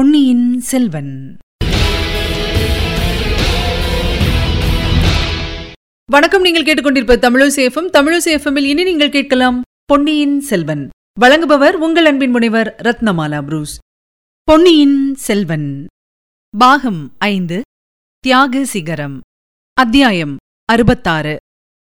பொன்னியின் செல்வன். வணக்கம் நீங்கள் கேட்டுக்கொண்டிருப்ப தமிழசேஃபம் தமிழசேஃபமில் இனி நீங்கள் கேட்கலாம் பொன்னியின் செல்வன். வழங்குபவர் உங்கள் அன்பின் முனைவர் ரத்னமாலா புரூஸ். பொன்னியின் செல்வன். பாகம் ஐந்து தியாக சிகரம். அத்தியாயம் அறுபத்தாறு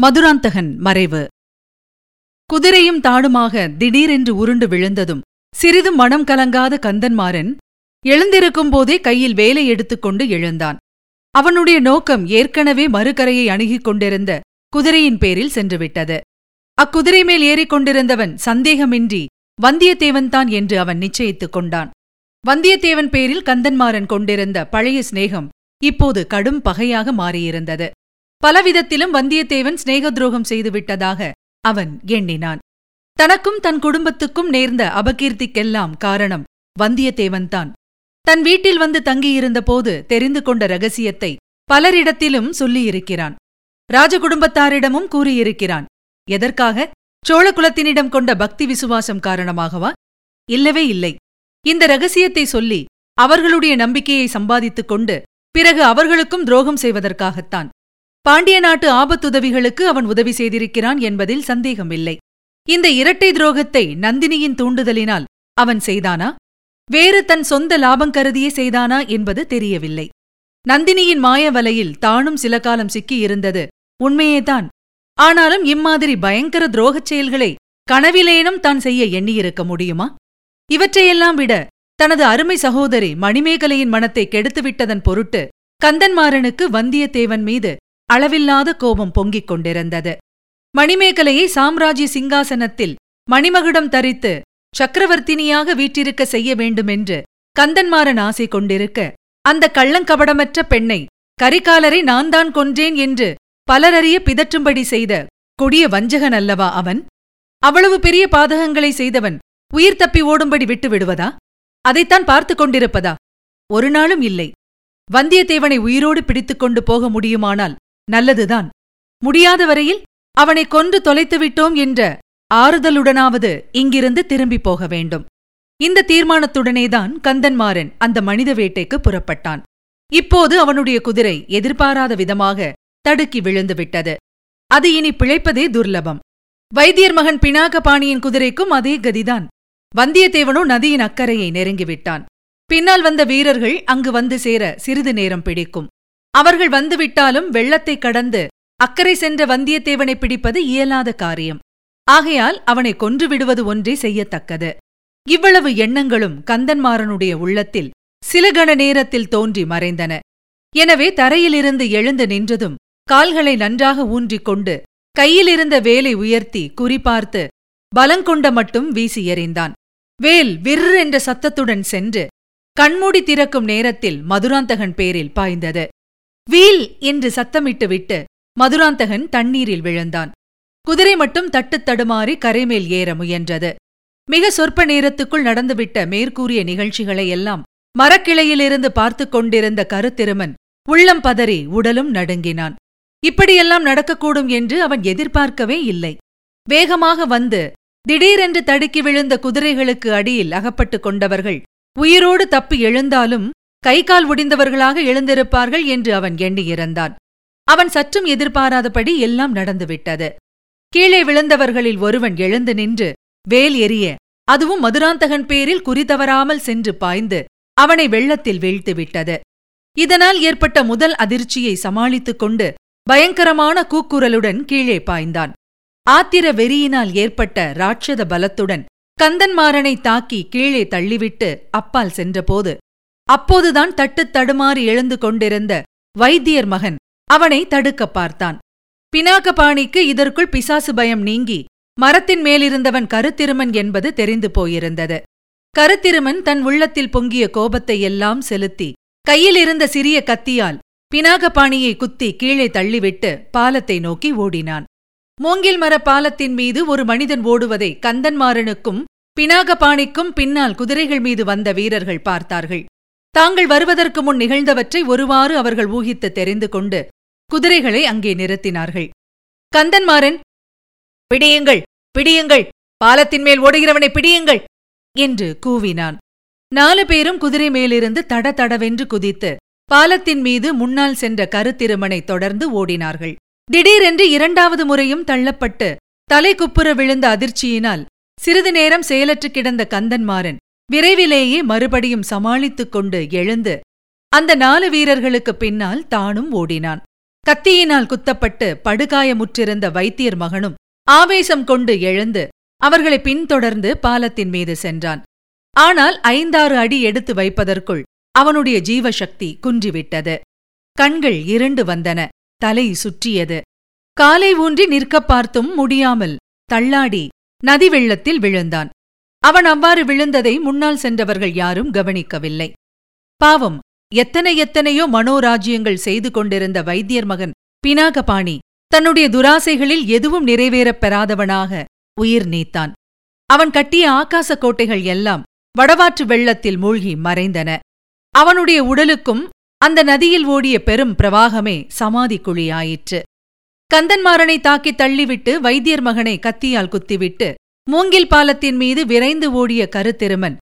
மதுராந்தகன் மறைவு. குதிரையும் தாடுமாக திடீரென்று உருண்டு விழுந்ததும் சிறிதும் மனம் கலங்காத கந்தன்மாறன் எழுந்திருக்கும் போதே கையில் வேலை எடுத்துக்கொண்டு எழுந்தான். அவனுடைய நோக்கம் ஏற்கனவே மறுகரையை அணுகிக் கொண்டிருந்த குதிரையின் பேரில் சென்றுவிட்டது. அக்குதிரை மேல் ஏறிக் கொண்டிருந்தவன் சந்தேகமின்றி வந்தியத்தேவன்தான் என்று அவன் நிச்சயித்துக் கொண்டான். வந்தியத்தேவன் பேரில் கந்தன்மாறன் கொண்டிருந்த பழைய சிநேகம் இப்போது கடும் பகையாக மாறியிருந்தது. பலவிதத்திலும் வந்தியத்தேவன் சிநேக துரோகம் செய்துவிட்டதாக அவன் எண்ணினான். தனக்கும் தன் குடும்பத்துக்கும் நேர்ந்த அபகீர்த்திக்கெல்லாம் காரணம் வந்தியத்தேவன்தான் தன் வீட்டில் வந்து தங்கியிருந்தபோது தெரிந்து கொண்ட ரகசியத்தை பலரிடத்திலும் சொல்லியிருக்கிறான். ராஜகுடும்பத்தாரிடமும் கூறியிருக்கிறான். எதற்காக? சோழகுலத்தினிடம் கொண்ட பக்தி விசுவாசம் காரணமாகவா? இல்லவே இல்லை. இந்த ரகசியத்தை சொல்லி அவர்களுடைய நம்பிக்கையை சம்பாதித்துக் கொண்டு பிறகு அவர்களுக்கும் துரோகம் செய்வதற்காகத்தான். பாண்டிய நாட்டு ஆபத்துதவிகளுக்கு அவன் உதவி செய்திருக்கிறான் என்பதில் சந்தேகமில்லை. இந்த இரட்டை துரோகத்தை நந்தினியின் தூண்டுதலினால் அவன் செய்தானா? வேறு தன் சொந்த லாபம் கருதியே செய்தானா என்பது தெரியவில்லை. நந்தினியின் மாய வலையில் தானும் சில காலம் சிக்கியிருந்தது. உண்மையேதான். ஆனாலும் இம்மாதிரி பயங்கர துரோகச் செயல்களை கனவிலேனும் தான் செய்ய எண்ணியிருக்க முடியுமா? இவற்றையெல்லாம் விட தனது அருமை சகோதரி மணிமேகலையின் மனத்தை கெடுத்துவிட்டதன் பொருட்டு கந்தன்மாறனுக்கு வந்தியத்தேவன் மீது அளவில்லாத கோபம் பொங்கிக் கொண்டிருந்தது. மணிமேகலையை சாம்ராஜ்ய சிங்காசனத்தில் மணிமகுடம் தரித்து சக்கரவர்த்தினியாக வீற்றிருக்க செய்ய வேண்டுமென்று கந்தன்மாறன் ஆசை கொண்டிருக்க அந்த கள்ளங்கபடமற்ற பெண்ணை கரிகாலரை நான் தான் கொன்றேன் என்று பலரறிய பிதற்றும்படி செய்த கொடிய வஞ்சகன் அல்லவா அவன்? அவ்வளவு பெரிய பாதகங்களை செய்தவன் உயிர் தப்பி ஓடும்படி விட்டு விடுவதா? அதைத்தான் பார்த்து கொண்டிருப்பதா? ஒரு நாளும் இல்லை. வந்தியத்தேவனை உயிரோடு பிடித்துக் கொண்டு போக முடியுமானால் நல்லதுதான். முடியாத வரையில் அவனை கொன்று தொலைத்துவிட்டோம் என்ற ஆறுதலுடனாவது இங்கிருந்து திரும்பி போக வேண்டும். இந்த தீர்மானத்துடனேதான் கந்தன்மாறன் அந்த மனித வேட்டைக்கு புறப்பட்டான். இப்போது அவனுடைய குதிரை எதிர்பாராத விதமாக தடுக்கி விழுந்துவிட்டது அது இனி பிழைப்பதே துர்லபம். வைத்தியர் மகன் பினாகபாணியின் குதிரைக்கும் அதே கதிதான். வந்தியத்தேவனோ நதியின் அக்கறையை நெருங்கிவிட்டான் பின்னால் வந்த வீரர்கள் அங்கு வந்து சேர சிறிது நேரம் பிடிக்கும். அவர்கள் வந்துவிட்டாலும் வெள்ளத்தை கடந்து அக்கறை சென்ற வந்தியத்தேவனை பிடிப்பது இயலாத காரியம். ஆகையால் அவனை கொன்று விடுவது ஒன்றே செய்யத்தக்கது. இவ்வளவு எண்ணங்களும் கந்தன்மாறனுடைய உள்ளத்தில் சில கண நேரத்தில் தோன்றி மறைந்தன. எனவே தரையிலிருந்து எழுந்து நின்றதும் கால்களை நன்றாக ஊன்றிக் கொண்டு கையிலிருந்த வேலை உயர்த்தி குறிபார்த்து பலங்கொண்ட மட்டும் வீசி எறிந்தான். வேல் விர் என்ற சத்தத்துடன் சென்று கண்மூடி திறக்கும் நேரத்தில் மதுராந்தகன் பேரில் பாய்ந்தது. வீல் என்று சத்தமிட்டுவிட்டு மதுராந்தகன் தண்ணீரில் விழுந்தான். குதிரை மட்டும் தட்டுத் தடுமாறி கரைமேல் ஏற முயன்றது. மிக சொற்ப நேரத்துக்குள் நடந்துவிட்ட மேற்கூறிய நிகழ்ச்சிகளை எல்லாம் மரக்கிளையிலிருந்து பார்த்து கொண்டிருந்த கருத்திருமன் உள்ளம் பதறி உடலும் நடுங்கினான். இப்படியெல்லாம் நடக்கக்கூடும் என்று அவன் எதிர்பார்க்கவே இல்லை. வேகமாக வந்து திடீரென்று தடுக்கி விழுந்த குதிரைகளுக்கு அடியில் அகப்பட்டுக் கொண்டவர்கள் உயிரோடு தப்பி எழுந்தாலும் கை கால் ஒடிந்தவர்களாக எழுந்திருப்பார்கள் என்று அவன் எண்ணியிருந்தான். அவன் சற்றும் எதிர்பாராதபடி எல்லாம் நடந்துவிட்டது. கீழே விழுந்தவர்களில் ஒருவன் எழுந்து நின்று வேல் எரிய அதுவும் மதுராந்தகன் பேரில் குறிதவறாமல் சென்று பாய்ந்து அவனை வெள்ளத்தில் வீழ்த்துவிட்டது இதனால் ஏற்பட்ட முதல் அதிர்ச்சியை சமாளித்துக் கொண்டு பயங்கரமான கூக்குரலுடன் கீழே பாய்ந்தான். ஆத்திர வெறியினால் ஏற்பட்ட ராட்சத பலத்துடன் கந்தன்மாறனை தாக்கி கீழே தள்ளிவிட்டு அப்பால் சென்றபோது அப்போதுதான் தட்டுத் தடுமாறி எழுந்து கொண்டிருந்த வைத்தியர் மகன் அவனை தடுக்கப் பார்த்தான். பினாகபாணிக்கு இதற்குள் பிசாசு பயம் நீங்கி மரத்தின் மேலிருந்தவன் கருத்திருமன் என்பது தெரிந்து போயிருந்தது. கருத்திருமன் தன் உள்ளத்தில் பொங்கிய கோபத்தை எல்லாம் செலுத்தி கையிலிருந்த சிறிய கத்தியால் பினாகபாணியை குத்தி கீழே தள்ளிவிட்டு பாலத்தை நோக்கி ஓடினான். மூங்கில் மர பாலத்தின் மீது ஒரு மனிதன் ஓடுவதை கந்தன்மாறனுக்கும் பினாகபாணிக்கும் பின்னால் குதிரைகள் மீது வந்த வீரர்கள் பார்த்தார்கள். தாங்கள் வருவதற்கு முன் நிகழ்ந்தவற்றை ஒருவாறு அவர்கள் ஊகித்து தெரிந்து கொண்டு குதிரைகளை அங்கே நிறுத்தினார்கள். கந்தன்மாறன் பிடியுங்கள் பிடியுங்கள் பாலத்தின் மேல் ஓடுகிறவனை பிடியுங்கள் என்று கூவினான். நாலு பேரும் குதிரை மேலிருந்து தட தடவென்று குதித்து பாலத்தின் மீது முன்னால் சென்ற கருத்திருமனை தொடர்ந்து ஓடினார்கள். திடீரென்று இரண்டாவது முறையும் தள்ளப்பட்டு தலை குப்புற விழுந்த அதிர்ச்சியினால் சிறிது நேரம் செயலற்று கிடந்த கந்தன்மாறன் விரைவிலேயே மறுபடியும் சமாளித்துக் கொண்டு எழுந்து அந்த நாலு வீரர்களுக்கு பின்னால் தானும் ஓடினான். கத்தியினால் குத்தப்பட்டு படுகாயமுற்றிருந்த வைத்தியர் மகனும் ஆவேசம் கொண்டு எழுந்து அவர்களை பின்தொடர்ந்து பாலத்தின் மீது சென்றான். ஆனால் ஐந்தாறு அடி எடுத்து வைப்பதற்குள் அவனுடைய ஜீவசக்தி குன்றிவிட்டது. கண்கள் இருண்டு வந்தன தலை சுற்றியது. காலை ஊன்றி நிற்கப் பார்த்தும் முடியாமல் தள்ளாடி நதி வெள்ளத்தில் விழுந்தான். அவன் அவ்வாறு விழுந்ததை முன்னால் சென்றவர்கள் யாரும் கவனிக்கவில்லை. பாவம் எத்தனை எத்தனையோ மனோராஜ்யங்கள் செய்து கொண்டிருந்த வைத்தியர் மகன் பினாகபாணி தன்னுடைய துராசைகளில் எதுவும் நிறைவேறப் பெறாதவனாக உயிர் நீத்தான். அவன் கட்டிய ஆகாச கோட்டைகள் எல்லாம் வடவாற்று வெள்ளத்தில் மூழ்கி மறைந்தன. அவனுடைய உடலுக்கும் அந்த நதியில் ஓடிய பெரும் பிரவாகமே சமாதி குழியாயிற்று. கந்தன்மாறனை தாக்கித் தள்ளிவிட்டு வைத்தியர் மகனை கத்தியால் குத்திவிட்டு மூங்கில் பாலத்தின் மீது விரைந்து ஓடிய கருத்திருமன்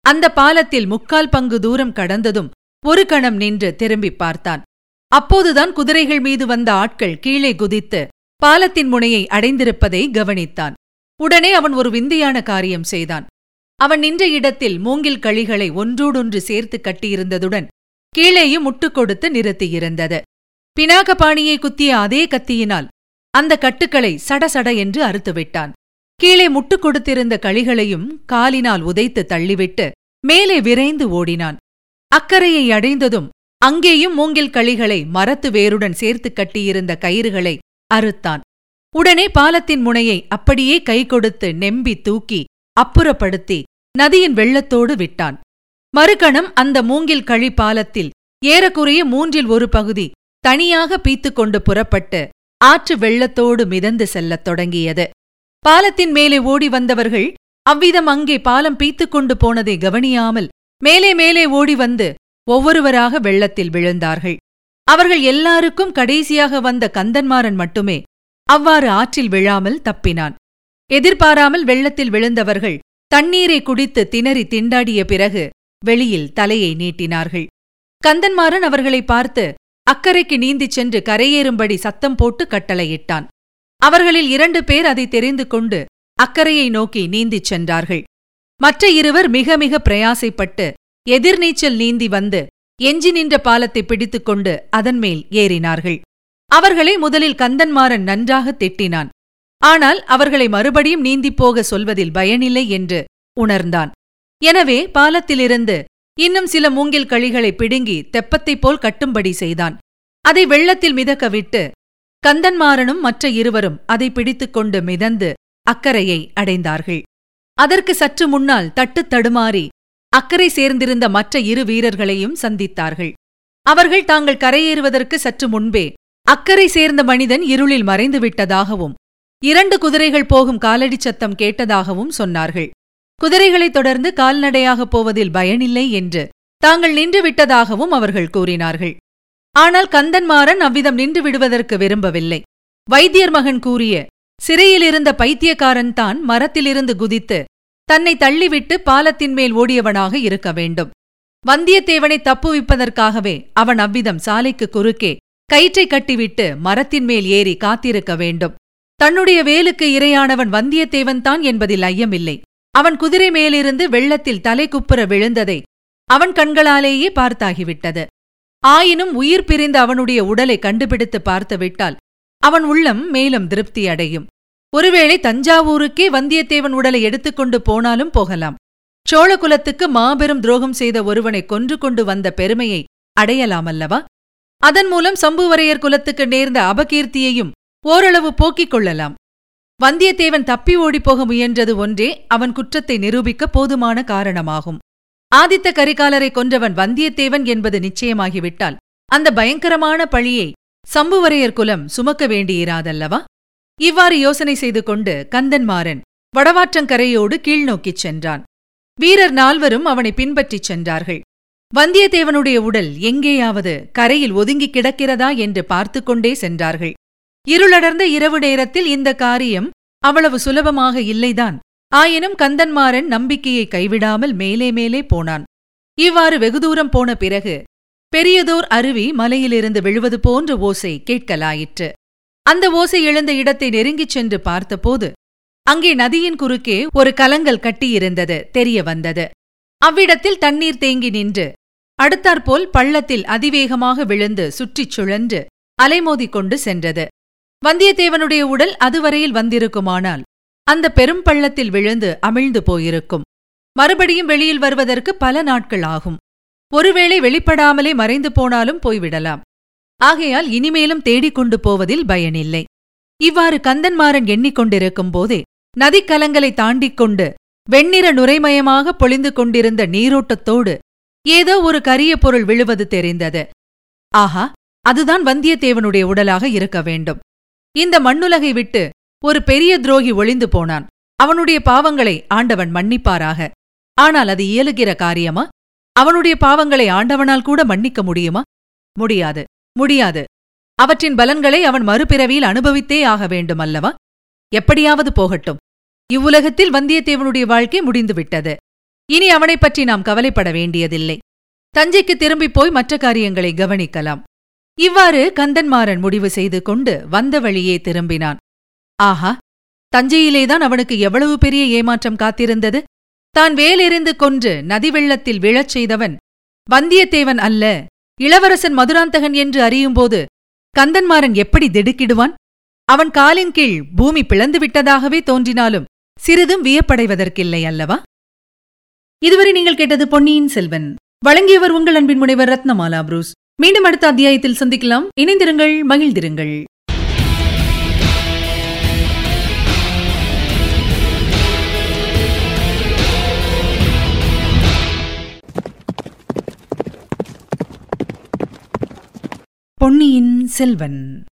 அந்த பாலத்தில் முக்கால் பங்கு தூரம் கடந்ததும் ஒரு கணம் நின்று திரும்பிப் பார்த்தான். அப்போதுதான் குதிரைகள் மீது வந்த ஆட்கள் கீழே குதித்து பாலத்தின் முனையை அடைந்திருப்பதை கவனித்தான். உடனே அவன் ஒரு விந்தையான காரியம் செய்தான். அவன் நின்ற இடத்தில் மூங்கில் களிகளை ஒன்றோடொன்று சேர்த்து கட்டியிருந்ததுடன் கீழேயும் முட்டு கொடுத்து நிறுத்தியிருந்தது. பினாகபாணியை குத்திய அதே கத்தியினால் அந்த கட்டுக்களை சடசட என்று அறுத்துவிட்டான். கீழே முட்டுக் கொடுத்திருந்த களிகளையும் காலினால் உதைத்து தள்ளிவிட்டு மேலே விரைந்து ஓடினான். அக்கரையை அடைந்ததும் அங்கேயும் மூங்கில் களிகளை மரத்து வேருடன் சேர்த்து கட்டியிருந்த கயிறுகளை அறுத்தான். உடனே பாலத்தின் முனையை அப்படியே கை கொடுத்து நெம்பி தூக்கி அப்புறப்படுத்தி நதியின் வெள்ளத்தோடு விட்டான். மறுகணம் அந்த மூங்கில் கழி பாலத்தில் ஏறக்குறைய மூன்றில் ஒரு பகுதி தனியாக பீத்துக் கொண்டு புறப்பட்டு ஆற்று வெள்ளத்தோடு மிதந்து செல்லத் தொடங்கியது. பாலத்தின் மேலே ஓடி வந்தவர்கள் அவ்விதம் அங்கே பாலம் பீத்துக்கொண்டு போனதை கவனியாமல் மேலே மேலே ஓடி வந்து ஒவ்வொருவராக வெள்ளத்தில் விழுந்தார்கள். அவர்கள் எல்லாருக்கும் கடைசியாக வந்த கந்தன்மாறன் மட்டுமே அவ்வாறு ஆற்றில் விழாமல் தப்பினான். எதிர்பாராமல் வெள்ளத்தில் விழுந்தவர்கள் தண்ணீரை குடித்து திணறி திண்டாடிய பிறகு வெளியில் தலையை நீட்டினார்கள். கந்தன்மாறன் அவர்களை பார்த்து அக்கறைக்கு நீந்திச் சென்று கரையேறும்படி சத்தம் போட்டு கட்டளையிட்டான். அவர்களில் இரண்டு பேர் அதை தெரிந்து கொண்டு அக்கறையை நோக்கி நீந்திச் சென்றார்கள். மற்ற இருவர் மிக மிக பிரயாசைப்பட்டு எதிர்நீச்சல் நீந்தி வந்து எஞ்சி நின்ற பாலத்தை பிடித்துக்கொண்டு அதன்மேல் ஏறினார்கள். அவர்களை முதலில் கந்தன்மாறன் நன்றாக திட்டினான். ஆனால் அவர்களை மறுபடியும் நீந்திப் போக சொல்வதில் பயனில்லை என்று உணர்ந்தான். எனவே பாலத்திலிருந்து இன்னும் சில மூங்கில் கழிகளை பிடுங்கி தெப்பத்தைப் போல் கட்டும்படி செய்தான். அதை வெள்ளத்தில் மிதக்க விட்டு கந்தன்மாறனும் மற்ற இருவரும் அதை பிடித்துக்கொண்டு மிதந்து அக்கரையை அடைந்தார்கள். அதற்கு சற்று முன்னால் தட்டுத் தடுமாறி அக்கறை சேர்ந்திருந்த மற்ற இரு வீரர்களையும் சந்தித்தார்கள். அவர்கள் தாங்கள் கரையேறுவதற்கு சற்று முன்பே அக்கறை சேர்ந்த மனிதன் இருளில் மறைந்து விட்டதாகவும் இரண்டு குதிரைகள் போகும் காலடிச் சத்தம் கேட்டதாகவும் சொன்னார்கள். குதிரைகளைத் தொடர்ந்து கால்நடையாகப் போவதில் பயனில்லை என்று தாங்கள் நின்று விட்டதாகவும் அவர்கள் கூறினார்கள். ஆனால் கந்தன்மாறன் அவ்விதம் நின்று விடுவதற்கு விரும்பவில்லை. வைத்தியர் மகன் கூறிய சிறையிலிருந்த பைத்தியக்காரன் தான் மரத்திலிருந்து குதித்து தன்னை தள்ளிவிட்டு பாலத்தின் மேல் ஓடியவனாக இருக்க வேண்டும். வந்தியத்தேவனை தப்புவிப்பதற்காகவே அவன் அவ்விதம் சாலைக்கு குறுக்கே கயிற்றை கட்டிவிட்டு மரத்தின் மேல் ஏறி காத்திருக்க வேண்டும். தன்னுடைய வேலுக்கு இரையானவன் வந்தியத்தேவன் தான் என்பதில் ஐயமில்லை. அவன் குதிரை மேலிருந்து வெள்ளத்தில் தலை குப்புற விழுந்ததை அவன் கண்களாலேயே பார்த்தாகிவிட்டது. ஆயினும் உயிர் பிரிந்த அவனுடைய உடலை கண்டுபிடித்து பார்த்துவிட்டால் அவன் உள்ளம் மேலும் திருப்தி அடையும். ஒருவேளை தஞ்சாவூருக்கே வந்தியத்தேவன் உடலை எடுத்துக்கொண்டு போனாலும் போகலாம். சோழகுலத்துக்கு மாபெரும் துரோகம் செய்த ஒருவனை கொன்று கொண்டு வந்த பெருமையை அடையலாமல்லவா அதன் மூலம் சம்புவரையர் குலத்துக்கு நேர்ந்த அபகீர்த்தியையும் ஓரளவு போக்கிக் கொள்ளலாம். வந்தியத்தேவன் தப்பி ஓடிப்போக முயன்றது ஒன்றே அவன் குற்றத்தை நிரூபிக்க போதுமான காரணமாகும். ஆதித்த கரிகாலரை கொன்றவன் வந்தியத்தேவன் என்பது நிச்சயமாகிவிட்டால் அந்த பயங்கரமான பழியை சம்புவரையர் குலம் சுமக்க வேண்டியிராதல்லவா? இவ்வாறு யோசனை செய்து கொண்டு கந்தன்மாறன் வடவாற்றங்கரையோடு கீழ்நோக்கிச் சென்றான். வீரர் நால்வரும் அவனை பின்பற்றிச் சென்றார்கள். வந்தியத்தேவனுடைய உடல் எங்கேயாவது கரையில் ஒதுங்கி கிடக்கிறதா என்று பார்த்து கொண்டே சென்றார்கள். இருளடர்ந்த இரவு நேரத்தில் இந்த காரியம் அவ்வளவு சுலபமாக இல்லைதான். ஆயினும் கந்தன்மாறன் நம்பிக்கையை கைவிடாமல் மேலே மேலே போனான். இவ்வாறு வெகு தூரம் போன பிறகு பெரியதோர் அருவி மலையிலிருந்து விழுவது போன்ற ஓசை கேட்கலாயிற்று. அந்த ஓசை எழுந்த இடத்தை நெருங்கிச் சென்று பார்த்தபோது அங்கே நதியின் குறுக்கே ஒரு கலங்கள் கட்டியிருந்தது தெரிய வந்தது. அவ்விடத்தில் தண்ணீர் தேங்கி நின்று அடுத்தாற்போல் பள்ளத்தில் அதிவேகமாக விழுந்து சுற்றிச் சுழன்று அலைமோதிக் கொண்டு சென்றது. வந்தியத்தேவனுடைய உடல் அதுவரையில் வந்திருக்குமானால் அந்த பெரும் பள்ளத்தில் விழுந்து அமிழ்ந்து போயிருக்கும். மறுபடியும் வெளியில் வருவதற்கு பல நாட்கள் ஆகும். ஒருவேளை வெளிப்படாமலே மறைந்து போனாலும் போய்விடலாம். ஆகையால் இனிமேலும் தேடிக்கொண்டு போவதில் பயனில்லை. இவ்வாறு கந்தன்மாறன் எண்ணிக்கொண்டிருக்கும் போதே நதிக்கலங்களை தாண்டிக் கொண்டு வெண்ணிற நுரைமயமாக பொழிந்து கொண்டிருந்த நீரோட்டத்தோடு ஏதோ ஒரு கரிய பொருள் விழுவது தெரிந்தது. ஆஹா அதுதான் வந்தியத்தேவனுடைய உடலாக இருக்க வேண்டும். இந்த மண்ணுலகை விட்டு ஒரு பெரிய துரோகி ஒளிந்து போனான். அவனுடைய பாவங்களை ஆண்டவன் மன்னிப்பாராக. ஆனால் அது இயலுகிற காரியமா? அவனுடைய பாவங்களை ஆண்டவனால் கூட மன்னிக்க முடியுமா? முடியாது முடியாது. அவற்றின் பலன்களை அவன் மறுபிறவியில் அனுபவித்தே ஆக வேண்டும் அல்லவா எப்படியாவது போகட்டும். இவ்வுலகத்தில் வந்தியத்தேவனுடைய வாழ்க்கை முடிந்துவிட்டது. இனி அவனைப் பற்றி நாம் கவலைப்பட வேண்டியதில்லை. தஞ்சைக்கு திரும்பிப் போய் மற்ற காரியங்களை கவனிக்கலாம். இவ்வாறு கந்தன்மாறன் முடிவு செய்து கொண்டு வந்த வழியே திரும்பினான். ஆஹா! தஞ்சையிலேதான் அவனுக்கு எவ்வளவு பெரிய ஏமாற்றம் காத்திருந்தது? தான் வேலெறிந்து கொன்று நதி வெள்ளத்தில் விழச் செய்தவன். வந்தியத்தேவன் அல்ல. இளவரசன் மதுராந்தகன் என்று அறியும்போது கந்தன்மாறன் எப்படி திடுக்கிடுவான்? அவன் காலின் கீழ் பூமி பிளந்து விட்டதாகவே தோன்றினாலும் சிறிதும் வியப்படைவதற்கில்லை அல்லவா? இதுவரை நீங்கள் கேட்டது பொன்னியின் செல்வன். வழங்கியவர் உங்கள் அன்பின் முனைவர் ரத்னமாலா புரூஸ். மீண்டும் அடுத்த அத்தியாயத்தில் சந்திக்கலாம். இணைந்திருங்கள் மகிழ்ந்திருங்கள். பொன்னியின் செல்வன்.